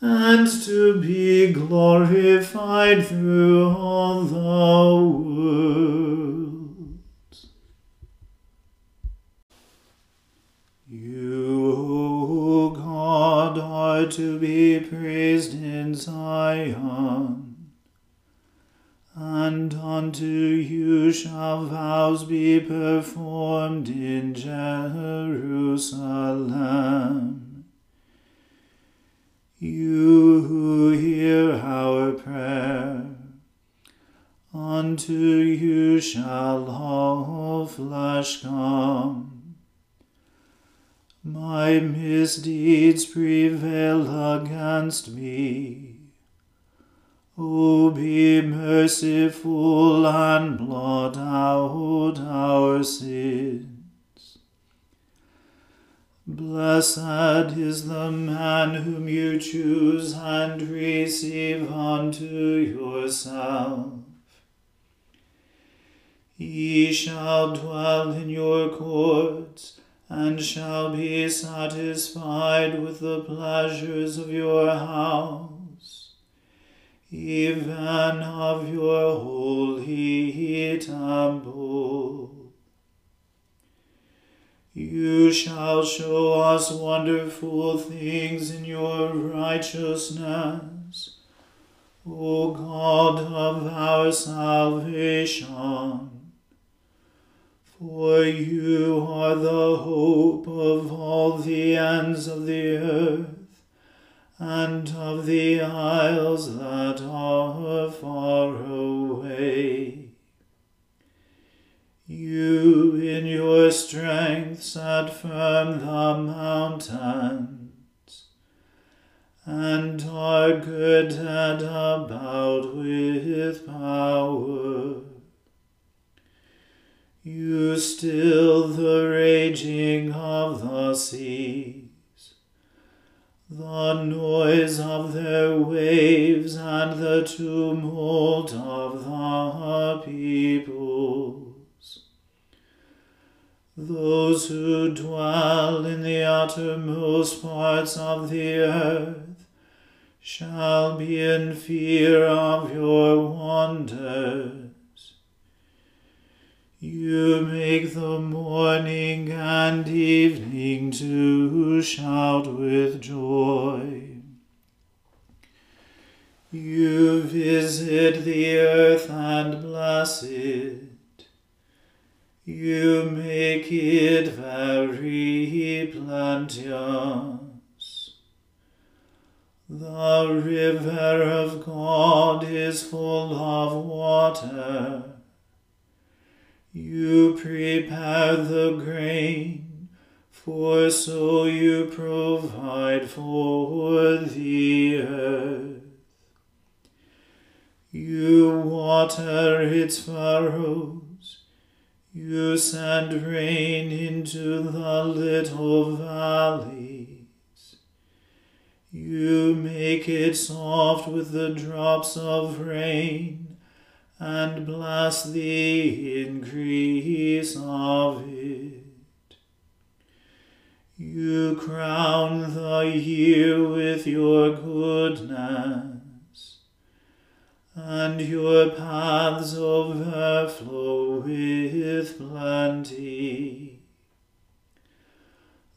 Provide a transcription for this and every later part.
and to be glorified through all the world. You, O God, are to be praised in Zion, and unto you shall vows be performed in Jerusalem. You who hear our prayer, unto you shall all flesh come. My misdeeds prevail against me. O be merciful and blot out our sins. Blessed is the man whom you choose and receive unto yourself. He shall dwell in your courts and shall be satisfied with the pleasures of your house, even of your holy temple. You shall show us wonderful things in your righteousness, O God of our salvation. For you are the hope of all the ends of the earth, and of the isles that are far away. You in your strength set firm the mountains, and are girded about with power. You still the raging of the seas, the noise of their waves and the tumult of the peoples. Those who dwell in the uttermost parts of the earth shall be in fear of your wonders. You make the morning and evening to shout with joy. You visit the earth and bless it. You make it very plenteous. The river of God is full of water. You prepare the grain, for so you provide for the earth. You water its furrows, you send rain into the little valleys. You make it soft with the drops of rain and bless the increase of it. You crown the year with your goodness, and your paths overflow with plenty.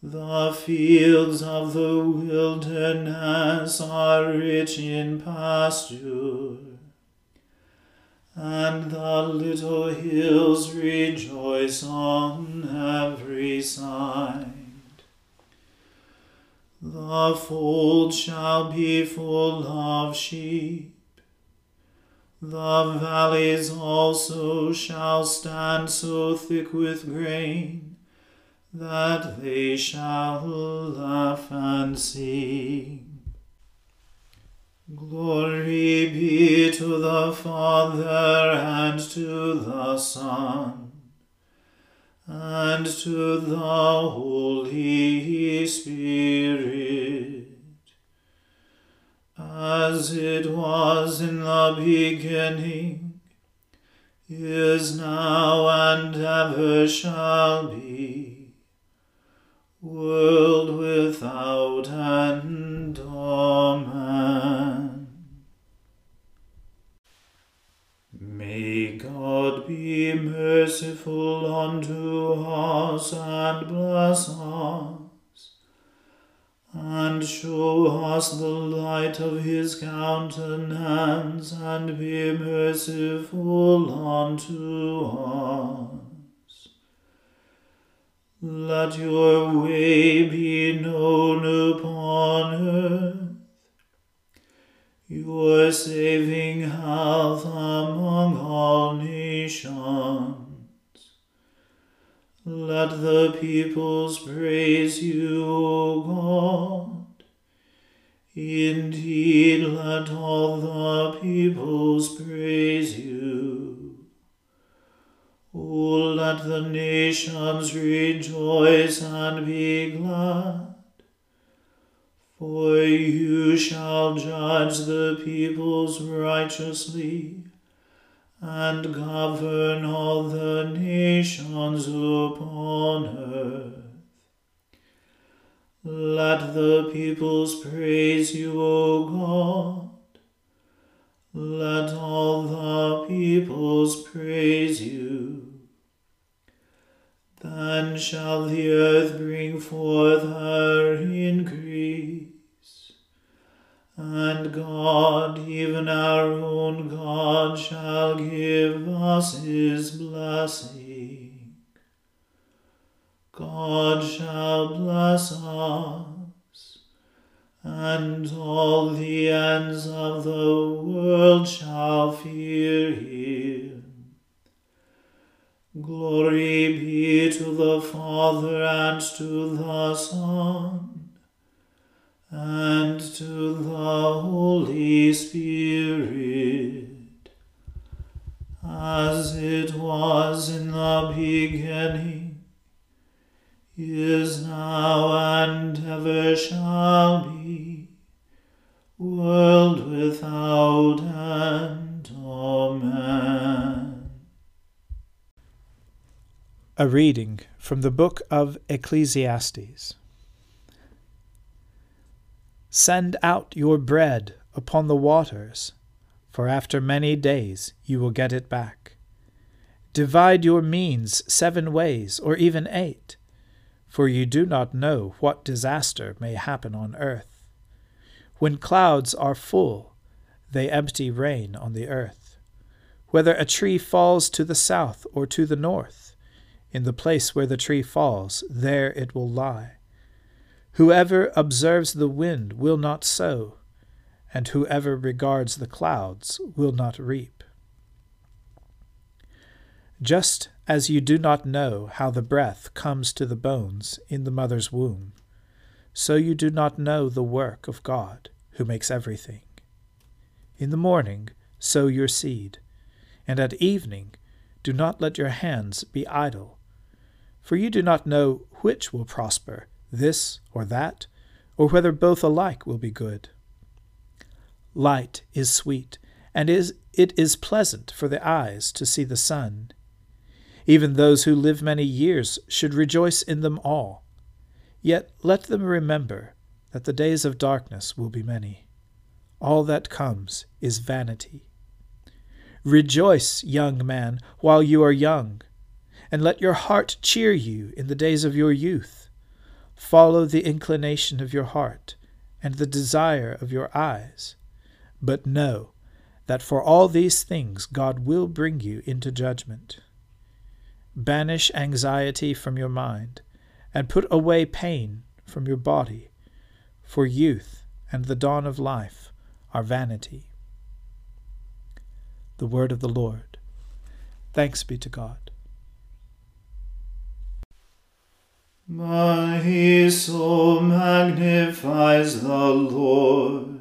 The fields of the wilderness are rich in pasture and the little hills rejoice on every side. The fold shall be full of sheep. The valleys also shall stand so thick with grain that they shall laugh and sing. Glory be to the Father and to the Son and to the Holy Spirit, as it was in the beginning, is now, and ever shall be, world without end. Amen. May God be merciful unto us and bless us, and show us the light of his countenance, and be merciful unto us. Let your way be known upon earth your saving health among all nations. Let the peoples praise you, O God. Indeed, let all the peoples praise you. O let the nations rejoice and be glad for you shall judge the peoples righteously, and govern all the nations upon earth. Let the peoples praise you, O God. Let all the peoples praise you. Then shall the earth bring forth her increase. And God, even our own God, shall give us his blessing. God shall bless us, and all the ends of the world shall fear him. Glory be to the Father and to the Son and to the Holy Spirit, as it was in the beginning, is now, and ever shall be, world without end. Amen. A reading from the book of Ecclesiastes. Send out your bread upon the waters, for after many days you will get it back. Divide your means seven ways, or even eight, for you do not know what disaster may happen on earth. When clouds are full, they empty rain on the earth. Whether a tree falls to the south or to the north, in the place where the tree falls, there it will lie. Whoever observes the wind will not sow, and whoever regards the clouds will not reap. Just as you do not know how the breath comes to the bones in the mother's womb, so you do not know the work of God, who makes everything. In the morning sow your seed, and at evening do not let your hands be idle, for you do not know which will prosper this or that, or whether both alike will be good. Light is sweet, and is, it is pleasant for the eyes to see the sun. Even those who live many years should rejoice in them all. Yet let them remember that the days of darkness will be many. All that comes is vanity. Rejoice, young man, while you are young, and let your heart cheer you in the days of your youth. Follow the inclination of your heart and the desire of your eyes. But know that for all these things God will bring you into judgment. Banish anxiety from your mind, and put away pain from your body, for youth and the dawn of life are vanity. The Word of the Lord. Thanks be to God. My soul magnifies the Lord,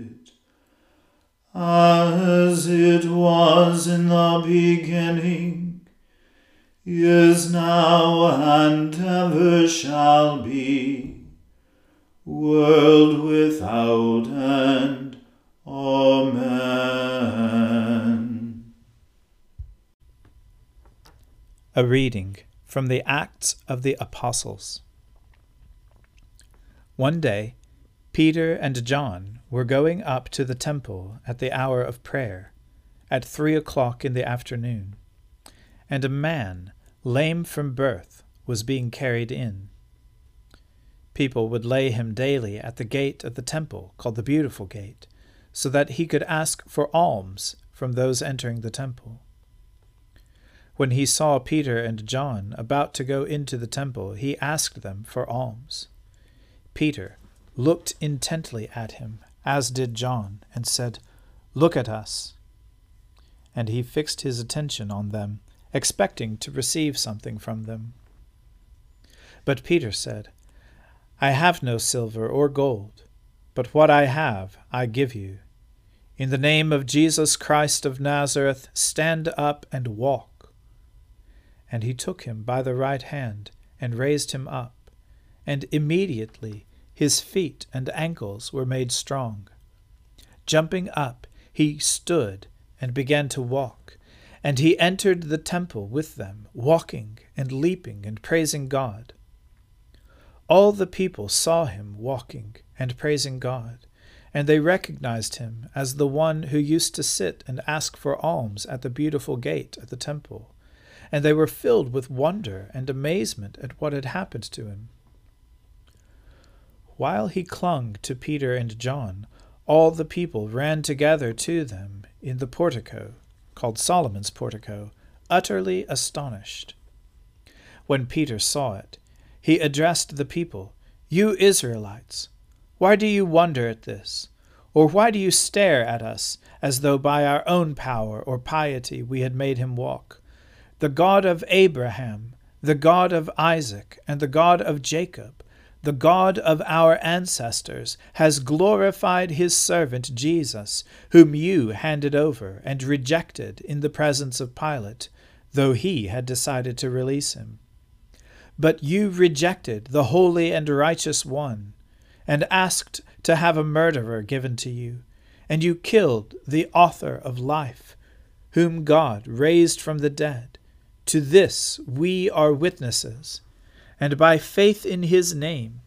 as it was in the beginning, is now, and ever shall be, world without end. Amen. A reading from the Acts of the Apostles. One day, Peter and John were going up to the temple at the hour of prayer, at three o'clock in the afternoon, and a man, lame from birth, was being carried in. People would lay him daily at the gate of the temple, called the Beautiful Gate, so that he could ask for alms from those entering the temple. When he saw Peter and John about to go into the temple, he asked them for alms. Peter looked intently at him, as did John, and said, Look at us. And he fixed his attention on them, expecting to receive something from them. But Peter said, I have no silver or gold but what I have I give you. In the name of Jesus Christ of Nazareth, stand up and walk. And he took him by the right hand and raised him up, and immediately his feet and ankles were made strong. Jumping up, he stood and began to walk, and he entered the temple with them, walking and leaping and praising God. All the people saw him walking and praising God, and they recognized him as the one who used to sit and ask for alms at the beautiful gate at the temple, and they were filled with wonder and amazement at what had happened to him. While he clung to Peter and John, all the people ran together to them in the portico, called Solomon's portico, utterly astonished. When Peter saw it, he addressed the people, You Israelites, why do you wonder at this? Or why do you stare at us as though by our own power or piety we had made him walk? The God of Abraham, the God of Isaac, and the God of Jacob, the God of our ancestors, has glorified his servant Jesus, whom you handed over and rejected in the presence of Pilate, though he had decided to release him. But you rejected the holy and righteous one, and asked to have a murderer given to you, and you killed the author of life, whom God raised from the dead. To this we are witnesses, and by faith in his name,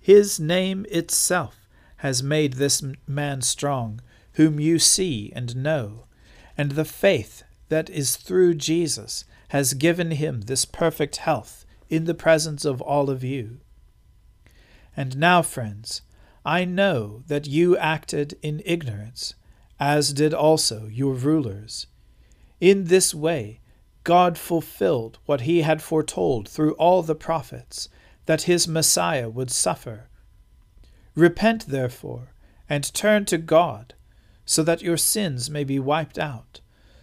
his name itself has made this man strong, whom you see and know, and the faith that is through Jesus has given him this perfect health in the presence of all of you. And now, friends, I know that you acted in ignorance, as did also your rulers. In this way, God fulfilled what he had foretold through all the prophets, that his Messiah would suffer. Repent, therefore, and turn to God, so that your sins may be wiped out,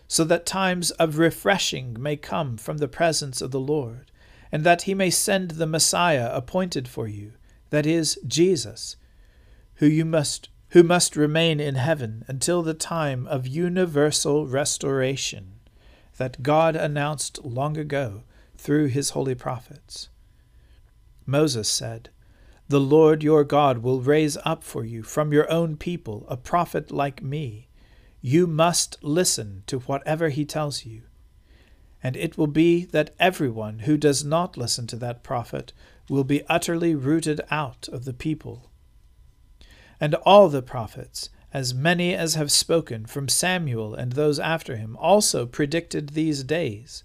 so that times of refreshing may come from the presence of the Lord and that he may send the Messiah appointed for you, that is, Jesus, who you must who must remain in heaven until the time of universal restoration that God announced long ago through his holy prophets. Moses said, The Lord your God will raise up for you from your own people a prophet like me. You must listen to whatever he tells you and it will be that everyone who does not listen to that prophet will be utterly rooted out of the people. And all the prophets, as many as have spoken from Samuel and those after him also predicted these days.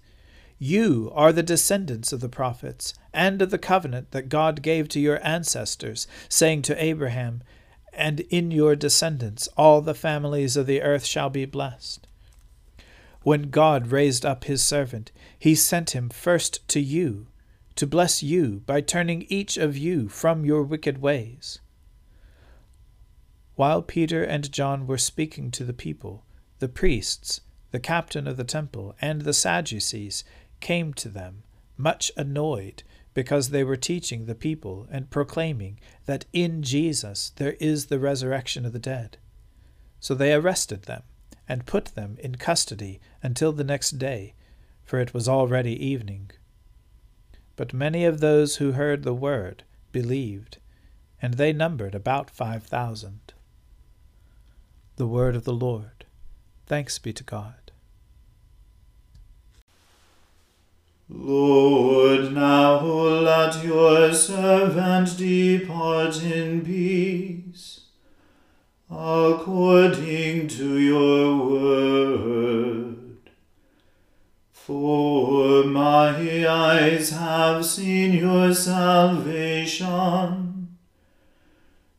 You are the descendants of the prophets and of the covenant that God gave to your ancestors, saying to Abraham, And in your descendants all the families of the earth shall be blessed. When God raised up his servant, he sent him first to you, to bless you by turning each of you from your wicked ways. While Peter and John were speaking to the people, the priests, the captain of the temple, and the Sadducees came to them, much annoyed, because they were teaching the people and proclaiming that in Jesus there is the resurrection of the dead. So they arrested them and put them in custody until the next day, for it was already evening. But many of those who heard the word believed, and they numbered about five thousand. The word of the Lord. Thanks be to God. Lord, now let your servant depart in peace, according to your word. For my eyes have seen your salvation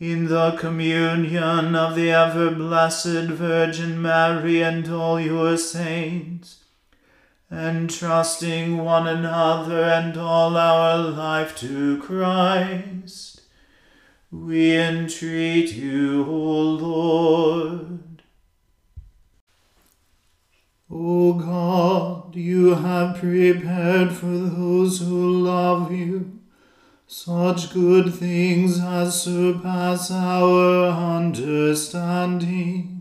in the communion of the ever blessed Virgin Mary and all your saints, entrusting one another and all our life to Christ, we entreat you, O Lord. O God, you have prepared for those who love you such good things as surpass our understanding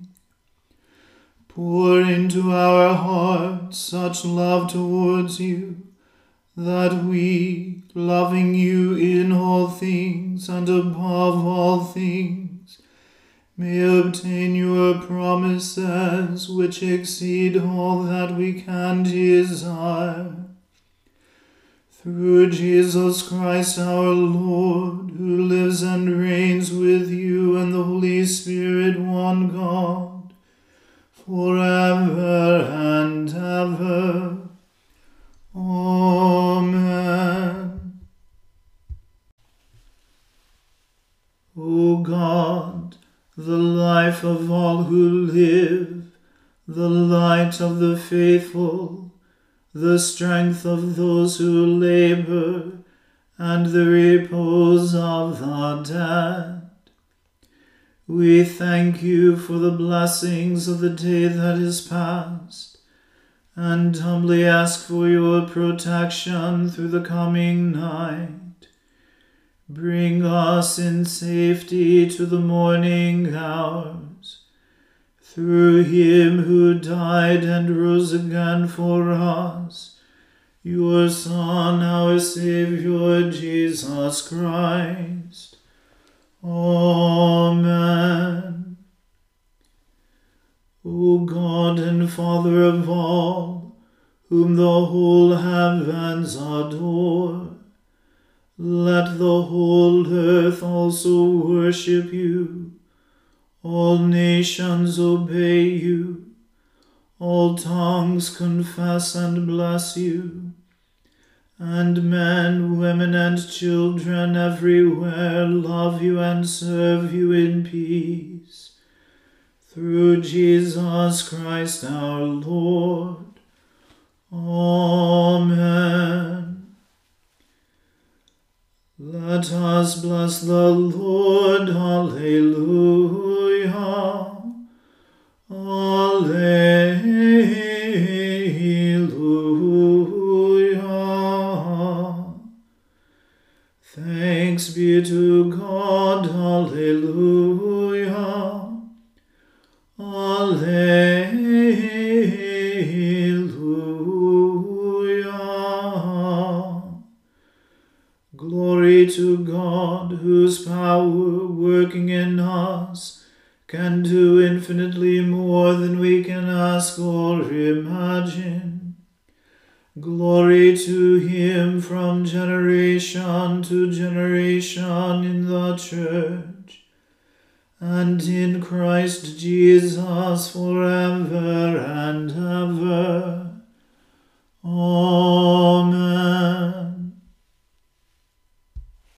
Pour into our hearts such love towards you, that we, loving you in all things and above all things, may obtain your promises which exceed all that we can desire. Through Jesus Christ our Lord, who lives and reigns with you and the Holy Spirit, one God forever and ever. Amen. O God, the life of all who live, the light of the faithful, the strength of those who labor, and the repose of the dead we thank you for the blessings of the day that is past, and humbly ask for your protection through the coming night. Bring us in safety to the morning hours. Through him who died and rose again for us, your Son, our Saviour, Jesus Christ. Amen. O God and Father of all, whom the whole heavens adore, let the whole earth also worship you. All nations obey you. All tongues confess and bless you and men, women, and children everywhere love you and serve you in peace. Through Jesus Christ our Lord. Amen. Let us bless the Lord. Alleluia. Alleluia.